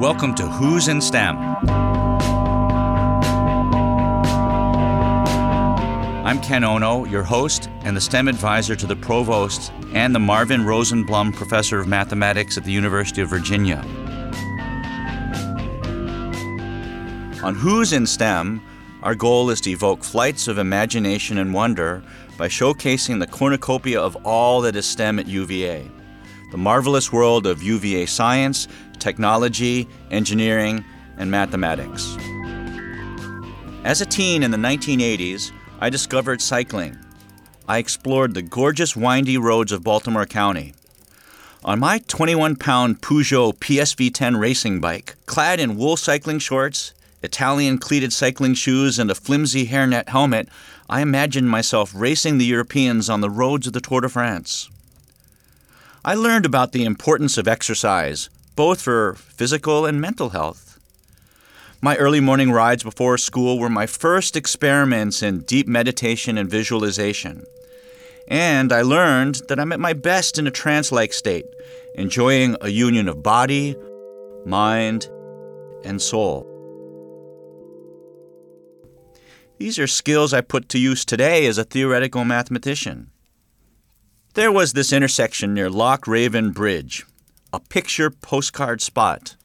Welcome to Who's in STEM. I'm Ken Ono, your host and the STEM advisor to the provost and the Marvin Rosenblum Professor of Mathematics at the University of Virginia. On Who's in STEM, our goal is to evoke flights of imagination and wonder by showcasing the cornucopia of all that is STEM at UVA the marvelous world of UVA science, technology, engineering, and mathematics. As a teen in the 1980s, I discovered cycling. I explored the gorgeous windy roads of Baltimore County. On my 21 pound Peugeot PX 10 racing bike, clad in wool cycling shorts, Italian cleated cycling shoes, and a flimsy hairnet helmet, I imagined myself racing the Europeans on the roads of the Tour de France. I learned about the importance of exercise, both for physical and mental health. My early morning rides before school were my first experiments in deep meditation and visualization. And I learned that I'm at my best in a trance like state, enjoying a union of body, mind, and soul. These are skills I put to use today as a theoretical mathematician. There was this intersection near Loch Raven Bridge, a picture postcard spot.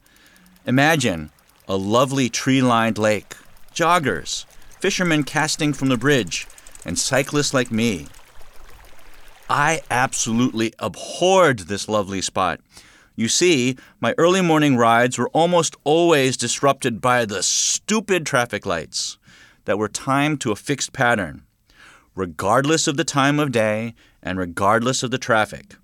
Imagine a lovely tree lined lake, joggers, fishermen casting from the bridge, and cyclists like me. I absolutely abhorred this lovely spot. You see, my early morning rides were almost always disrupted by the stupid traffic lights that were timed to a fixed pattern regardless of the time of day and regardless of the traffic.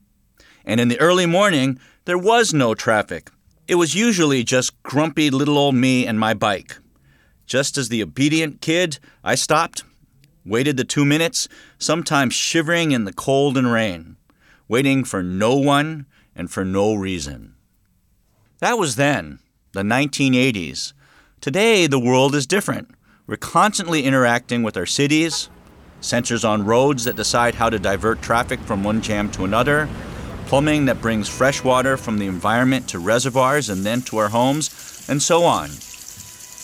And in the early morning, there was no traffic. It was usually just grumpy little old me and my bike. Just as the obedient kid, I stopped, waited the two minutes, sometimes shivering in the cold and rain, waiting for no one and for no reason. That was then, the 1980s. Today, the world is different. We're constantly interacting with our cities, sensors on roads that decide how to divert traffic from one jam to another, plumbing that brings fresh water from the environment to reservoirs and then to our homes, and so on.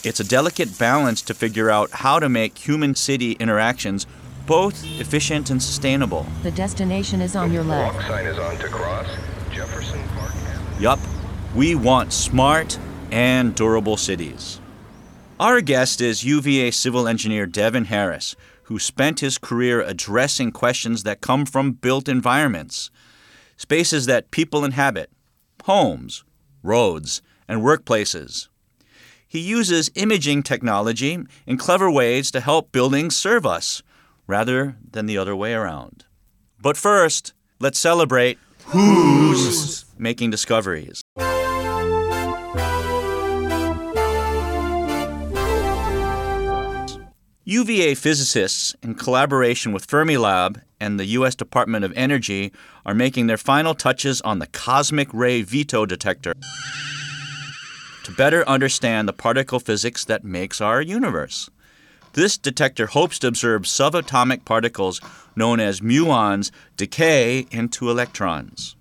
It's a delicate balance to figure out how to make human city interactions both efficient and sustainable. The destination is on your left. Walk sign is on to cross Jefferson Park. Yup, we want smart and durable cities. Our guest is UVA civil engineer Devin Harris, who spent his career addressing questions that come from built environments, spaces that people inhabit, homes, roads, and workplaces. He uses imaging technology in clever ways to help buildings serve us, rather than the other way around. But first, let's celebrate who's making discoveries. UVA physicists, in collaboration with Fermilab and the U.S. Department of Energy, are making their final touches on the cosmic ray veto detector to better understand the particle physics that makes our universe. This detector hopes to observe subatomic particles known as muons decay into electrons.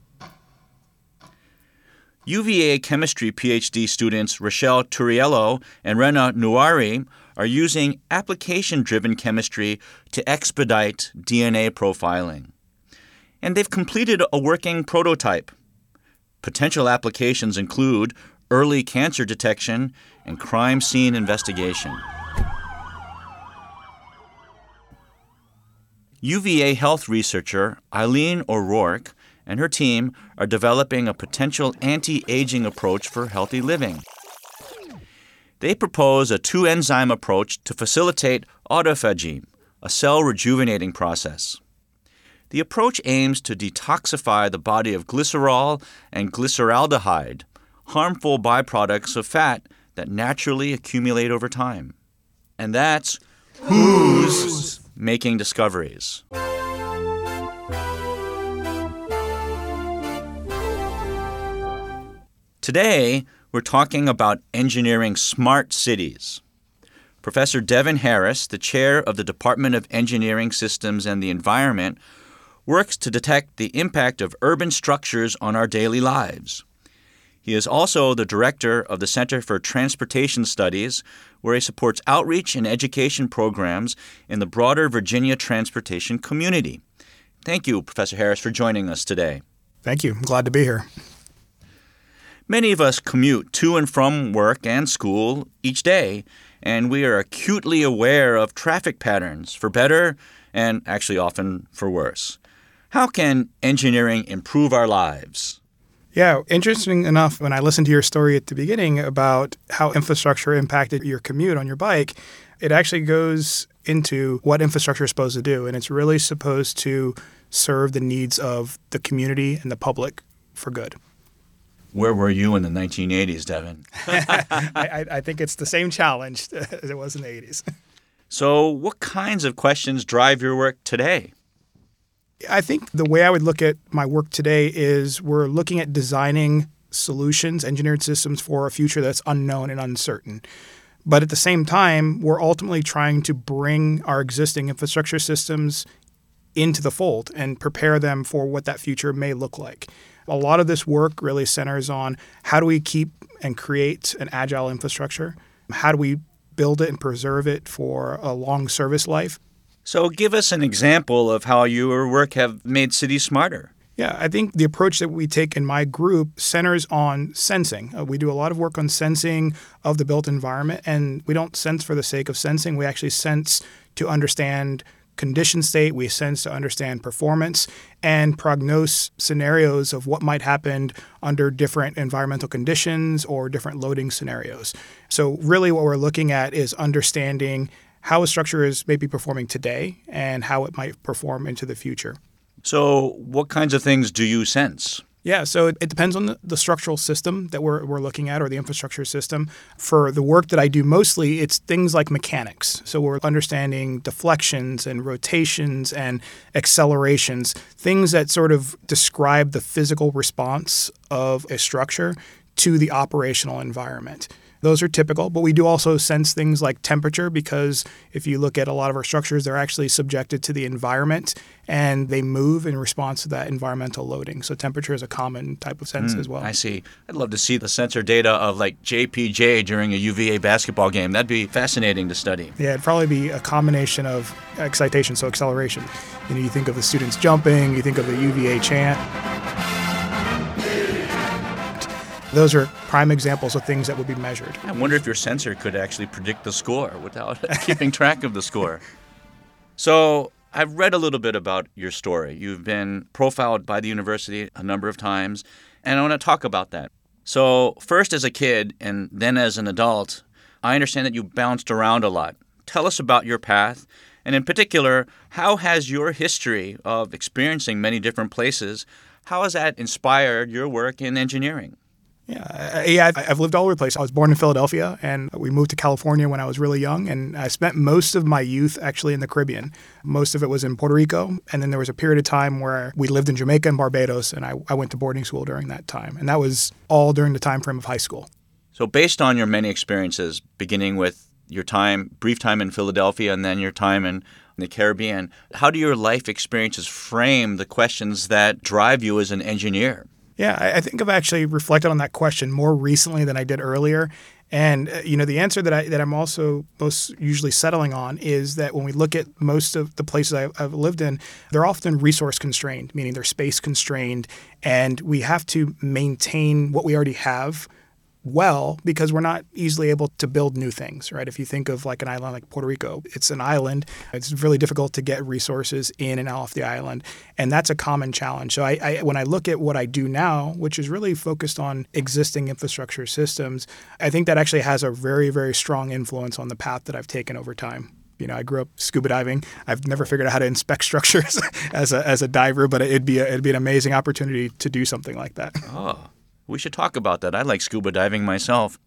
UVA chemistry PhD students Rachelle Turiello and Renna Nouwairi are using application driven chemistry to expedite DNA profiling. And they've completed a working prototype. Potential applications include early cancer detection and crime scene investigation. UVA health researcher Eyleen O'Rourke and her team are developing a potential anti aging approach for healthy living. They propose a two enzyme approach to facilitate autophagy, a cell rejuvenating process. The approach aims to detoxify the body of glycerol and glyceraldehyde, harmful byproducts of fat that naturally accumulate over time. And that's who's making discoveries. Today, we're talking about engineering smart cities. Professor Devin Harris, the chair of the Department of Engineering Systems and the Environment, works to detect the impact of urban structures on our daily lives. He is also the director of the Center for Transportation Studies, where he supports outreach and education programs in the broader Virginia transportation community. Thank you, Professor Harris, for joining us today. Thank you. I'm glad to be here. Many of us commute to and from work and school each day, and we are acutely aware of traffic patterns, for better and actually often for worse. How can engineering improve our lives? Yeah, interesting enough, when I listened to your story at the beginning about how infrastructure impacted your commute on your bike, it actually goes into what infrastructure is supposed to do. And it's really supposed to serve the needs of the community and the public for good. Where were you in the 1980s, Devin? I, I, think it's the same challenge as it was in the 80s. So, what kinds of questions drive your work today? I think the way I would look at my work today is we're looking at designing solutions, engineered systems for a future that's unknown and uncertain. But at the same time, we're ultimately trying to bring our existing infrastructure systems into the fold and prepare them for what that future may look like. A lot of this work really centers on how do we keep and create an agile infrastructure? How do we build it and preserve it for a long service life? So, give us an example of how your work have made cities smarter. Yeah, I think the approach that we take in my group centers on sensing. Uh, we do a lot of work on sensing of the built environment, and we don't sense for the sake of sensing. We actually sense to understand condition state, we sense to understand performance, and prognose scenarios of what might happen under different environmental conditions or different loading scenarios. So, really, what we're looking at is understanding how a structure is maybe performing today and how it might perform into the future. So, what kinds of things do you sense? Yeah, so it, it depends on the, the, structural system that we're, we're looking at or the infrastructure system. For the work that I do mostly, it's things like mechanics. So we're understanding deflections and rotations and accelerations, things that sort of describe the physical response of a structure to the operational environment. Those are typical, but we do also sense things like temperature because if you look at a lot of our structures, they're actually subjected to the environment and they move in response to that environmental loading. So temperature is a common type of sense mm, as well. I see. I'd love to see the sensor data of like JPJ during a UVA basketball game. That'd be fascinating to study. Yeah, it'd probably be a combination of excitation, so acceleration. You know, you think of the students jumping, you think of the UVA chant. Those are prime examples of things that would be measured. I wonder if your sensor could actually predict the score without keeping track of the score. So, I've read a little bit about your story. You've been profiled by the university a number of times, and I want to talk about that. So, first as a kid and then as an adult, I understand that you bounced around a lot. Tell us about your path, and in particular, how has your history of experiencing many different places, how has that inspired your work in engineering? Yeah, yeah. I've lived all over the place. I was born in Philadelphia, and we moved to California when I was really young. And I spent most of my youth actually in the Caribbean. Most of it was in Puerto Rico, and then there was a period of time where we lived in Jamaica and Barbados, and I, I went to boarding school during that time. And that was all during the time frame of high school. So, based on your many experiences, beginning with your time, brief time in Philadelphia, and then your time in the Caribbean, how do your life experiences frame the questions that drive you as an engineer? Yeah, I think I've actually reflected on that question more recently than I did earlier. And uh, you know, the answer that I that I'm also most usually settling on is that when we look at most of the places I've, I've lived in, they're often resource constrained, meaning they're space constrained, and we have to maintain what we already have well because we're not easily able to build new things, right? If you think of like an island like Puerto Rico, it's an island. It's really difficult to get resources in and off the island, and that's a common challenge. So I, I when I look at what I do now, which is really focused on existing infrastructure systems, I think that actually has a very very strong influence on the path that I've taken over time. You know, I grew up scuba diving. I've never figured out how to inspect structures as a, as a diver, but it'd be a, it'd be an amazing opportunity to do something like that. Oh. We should talk about that. I like scuba diving myself.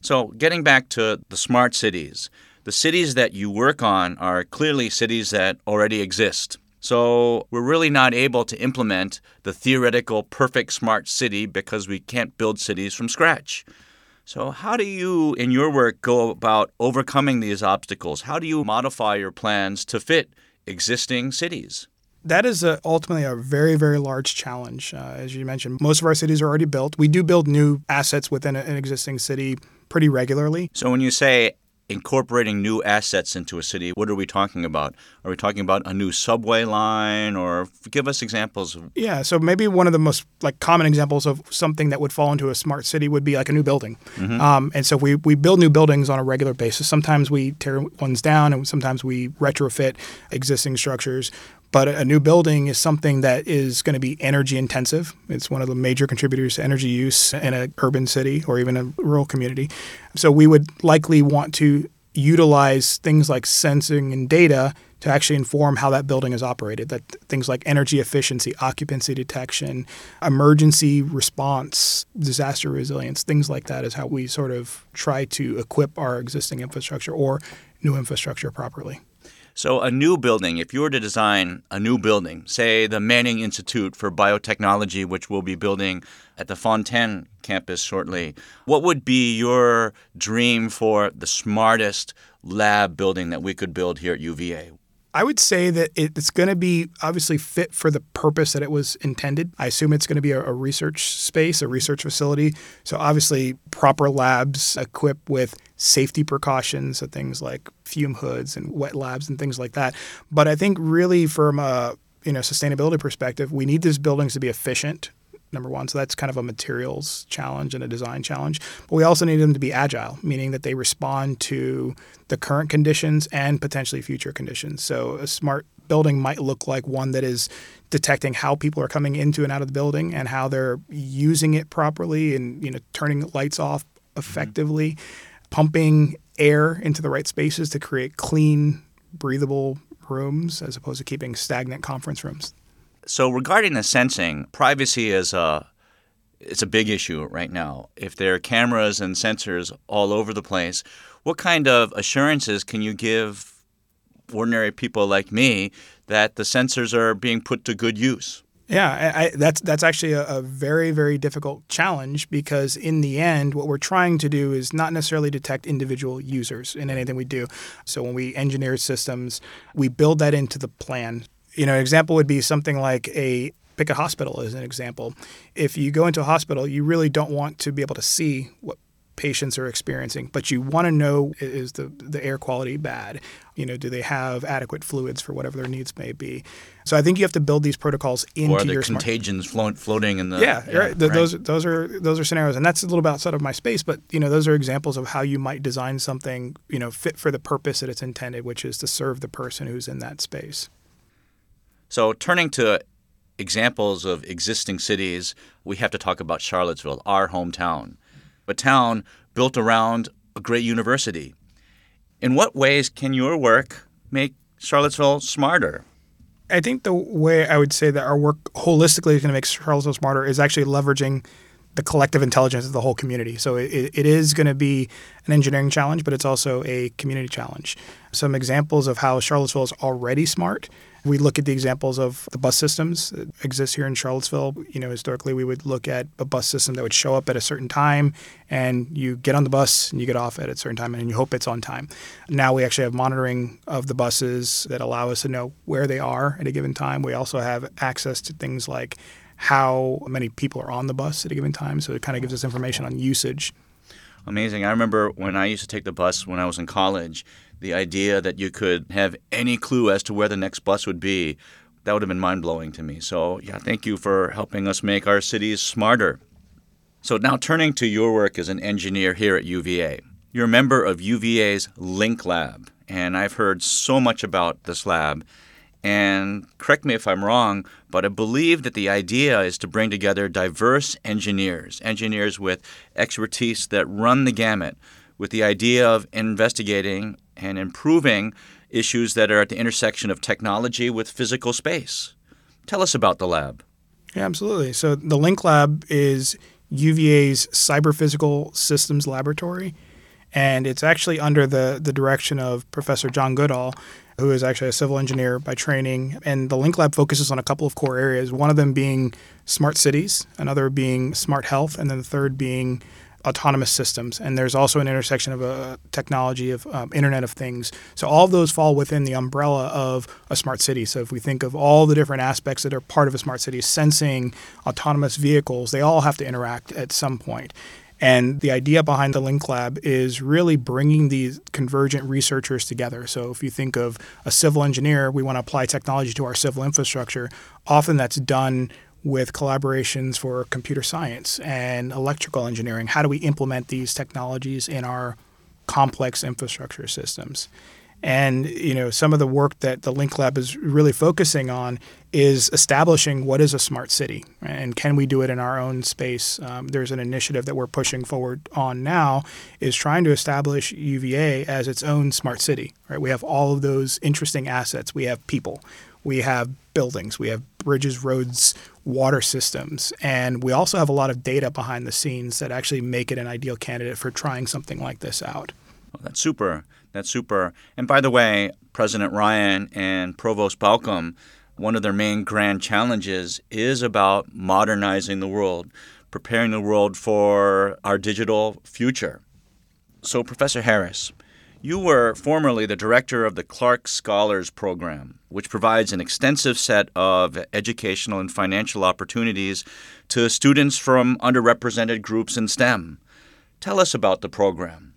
So, getting back to the smart cities, the cities that you work on are clearly cities that already exist. So, we're really not able to implement the theoretical perfect smart city because we can't build cities from scratch. So, how do you, in your work, go about overcoming these obstacles? How do you modify your plans to fit existing cities? That is a, ultimately a very, very large challenge. Uh, as you mentioned, most of our cities are already built. We do build new assets within a- an existing city pretty regularly. So when you say incorporating new assets into a city, what are we talking about? Are we talking about a new subway line or give us examples of Yeah, so maybe one of the most like common examples of something that would fall into a smart city would be like a new building. Um, and so we, we build new buildings on a regular basis. Sometimes we tear ones down, and sometimes we retrofit existing structures. But a new building is something that is going to be energy intensive. It's one of the major contributors to energy use in an urban city or even a rural community. So we would likely want to utilize things like sensing and data to actually inform how that building is operated. That things like energy efficiency, occupancy detection, emergency response, disaster resilience, things like that is how we sort of try to equip our existing infrastructure or new infrastructure properly. So, a new building, if you were to design a new building, say the Manning Institute for Biotechnology, which we'll be building at the Fontaine campus shortly, what would be your dream for the smartest lab building that we could build here at UVA? I would say that it's going to be obviously fit for the purpose that it was intended. I assume it's going to be a, a research space, a research facility. So, obviously, proper labs equipped with safety precautions, so things like fume hoods and wet labs and things like that. But I think, really, from a you know sustainability perspective, we need these buildings to be efficient number one. So that's kind of a materials challenge and a design challenge. But we also need them to be agile, meaning that they respond to the current conditions and potentially future conditions. So a smart building might look like one that is detecting how people are coming into and out of the building and how they're using it properly and you know turning lights off mm-hmm. effectively, pumping air into the right spaces to create clean, breathable rooms as opposed to keeping stagnant conference rooms. So regarding the sensing, privacy is a it's a big issue right now. If there are cameras and sensors all over the place, what kind of assurances can you give ordinary people like me that the sensors are being put to good use? Yeah, I, that's that's actually a, a, very very difficult challenge because in the end, what we're trying to do is not necessarily detect individual users in anything we do. So when we engineer systems, we build that into the plan. You know, an example would be something like a pick a hospital as an example. If you go into a hospital, you really don't want to be able to see what patients are experiencing, but you want to know is the the air quality bad? You know, do they have adequate fluids for whatever their needs may be? So I think you have to build these protocols into or are the your contagions smart- floating in the yeah, yeah right. Those those are those are scenarios, and that's a little bit outside of my space. But you know, those are examples of how you might design something you know fit for the purpose that it's intended, which is to serve the person who's in that space. So turning to examples of existing cities, we have to talk about Charlottesville, our hometown, a town built around a great university. In what ways can your work make Charlottesville smarter? I think the way I would say that our work holistically is going to make Charlottesville smarter is actually leveraging the collective intelligence of the whole community. So it, it is going to be an engineering challenge, but it's also a community challenge. Some examples of how Charlottesville is already smart. We look at the examples of the bus systems that exist here in Charlottesville. You know, historically, we would look at a bus system that would show up at a certain time, and you get on the bus and you get off at a certain time, and you hope it's on time. Now we actually have monitoring of the buses that allow us to know where they are at a given time. We also have access to things like how many people are on the bus at a given time. So it kind of gives us information on usage. Amazing. I remember when I used to take the bus when I was in college, the idea that you could have any clue as to where the next bus would be, that would have been mind blowing to me. So, yeah, thank you for helping us make our cities smarter. So, now turning to your work as an engineer here at UVA. You're a member of UVA's Link Lab, and I've heard so much about this lab. And correct me if I'm wrong, but I believe that the idea is to bring together diverse engineers, engineers with expertise that run the gamut, with the idea of investigating and improving issues that are at the intersection of technology with physical space. Tell us about the lab. Yeah, absolutely. So the Link Lab is UVA's Cyber Physical Systems Laboratory, and it's actually under the, the direction of Professor John Goodall, who is actually a civil engineer by training. And the Link Lab focuses on a couple of core areas, one of them being smart cities, another being smart health, and then the third being autonomous systems, and there's also an intersection of a technology of um, Internet of Things. So all of those fall within the umbrella of a smart city. So if we think of all the different aspects that are part of a smart city, sensing, autonomous vehicles, they all have to interact at some point. And the idea behind the Link Lab is really bringing these convergent researchers together. So if you think of a civil engineer, we want to apply technology to our civil infrastructure. Often that's done with collaborations for computer science and electrical engineering. How do we implement these technologies in our complex infrastructure systems? And you know, some of the work that the Link Lab is really focusing on is establishing what is a smart city, and can we do it in our own space? Um, there's an initiative that we're pushing forward on now, is trying to establish UVA as its own smart city. Right, we have all of those interesting assets. We have people, we have buildings, we have bridges, roads, water systems, and we also have a lot of data behind the scenes that actually make it an ideal candidate for trying something like this out. Well, that's super. That's super. And by the way, President Ryan and Provost Baucom, one of their main grand challenges is about modernizing the world, preparing the world for our digital future. So, Professor Harris, you were formerly the director of the Clark Scholars Program, which provides an extensive set of educational and financial opportunities to students from underrepresented groups in STEM. Tell us about the program.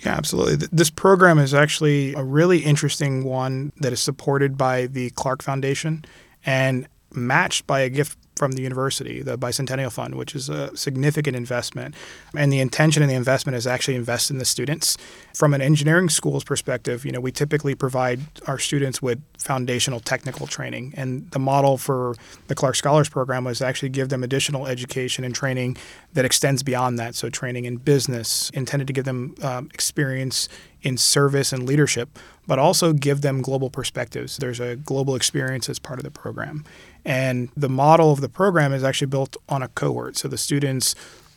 Yeah, absolutely. This program is actually a really interesting one that is supported by the Clark Foundation and matched by a gift from the university, the Bicentennial Fund, which is a significant investment. And the intention of the investment is actually invest in the students. From an engineering school's perspective, you know, we typically provide our students with foundational technical training. And the model for the Clark Scholars Program was actually give them additional education and training that extends beyond that. So training in business, intended to give them um, experience in service and leadership, but also give them global perspectives. There's a global experience as part of the program. And the model of the program is actually built on a cohort. So the students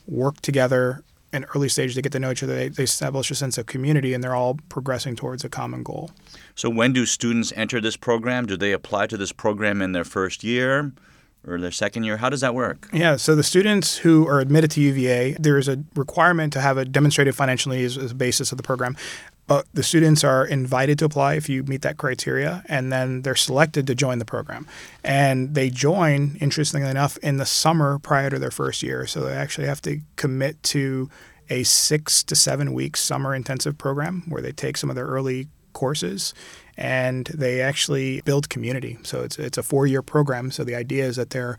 work together in early stage to get to know each other. They, they establish a sense of community and they're all progressing towards a common goal. So when do students enter this program? Do they apply to this program in their first year? Or their second year? How does that work? Yeah, so the students who are admitted to UVA, there is a requirement to have a demonstrated financial needs as a basis of the program. But the students are invited to apply if you meet that criteria, and then they're selected to join the program. And they join, interestingly enough, in the summer prior to their first year. So they actually have to commit to a six to seven week summer intensive program where they take some of their early courses and they actually build community. So it's, it's a four year program. So the idea is that they're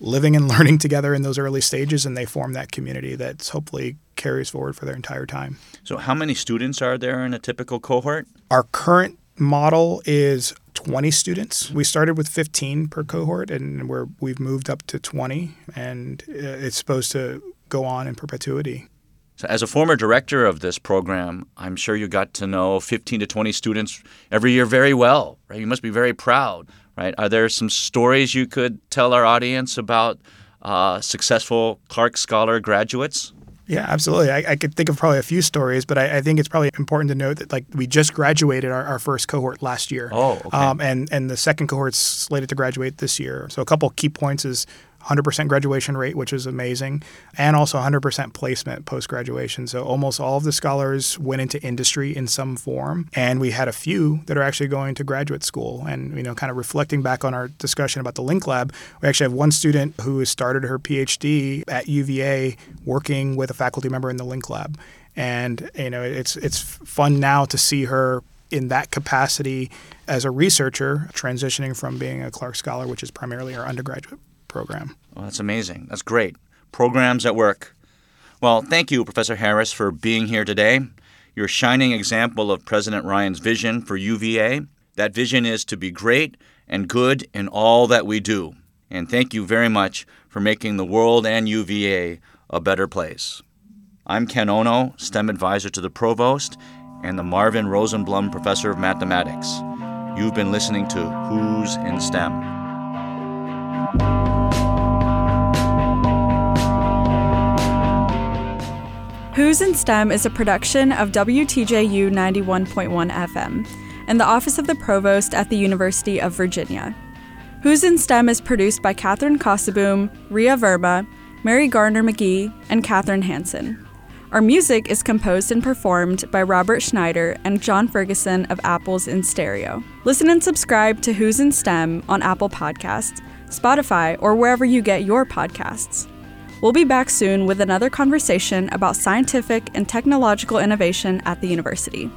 living and learning together in those early stages and they form that community that's hopefully carries forward for their entire time. So, how many students are there in a typical cohort? Our current model is 20 students. We started with 15 per cohort, and we're, we've moved up to 20, and uh, it's supposed to go on in perpetuity. So, as a former director of this program, I'm sure you got to know 15 to 20 students every year very well, right? You must be very proud, right? Are there some stories you could tell our audience about uh, successful Clark Scholar graduates? Yeah, absolutely. I, I, could think of probably a few stories, but I, I, think it's probably important to note that like we just graduated our, our first cohort last year. Oh, okay. Um, and and the second cohort's slated to graduate this year. So a couple key points is 100% graduation rate, which is amazing, and also 100% placement post graduation. So almost all of the scholars went into industry in some form, and we had a few that are actually going to graduate school. And you know, kind of reflecting back on our discussion about the Link Lab, we actually have one student who has started her PhD at UVA, working with a faculty member in the Link Lab. And you know, it's it's fun now to see her in that capacity as a researcher, transitioning from being a Clark Scholar, which is primarily our undergraduate program. Well, that's amazing. That's great. Programs at work. Well, thank you, Professor Harris, for being here today. You're a shining example of President Ryan's vision for UVA. That vision is to be great and good in all that we do. And thank you very much for making the world and UVA a better place. I'm Ken Ono, STEM advisor to the provost and the Marvin Rosenblum Professor of Mathematics. You've been listening to Who's in STEM. Who's in STEM is a production of WTJU 91.1 FM and the Office of the Provost at the University of Virginia. Who's in STEM is produced by Katherine Kosseboom, Ria Verma, Mary Garner McGee, and Katherine Hanson. Our music is composed and performed by Robert Schneider and John Ferguson of Apples in Stereo. Listen and subscribe to Who's in STEM on Apple Podcasts, Spotify, or wherever you get your podcasts. We'll be back soon with another conversation about scientific and technological innovation at the university.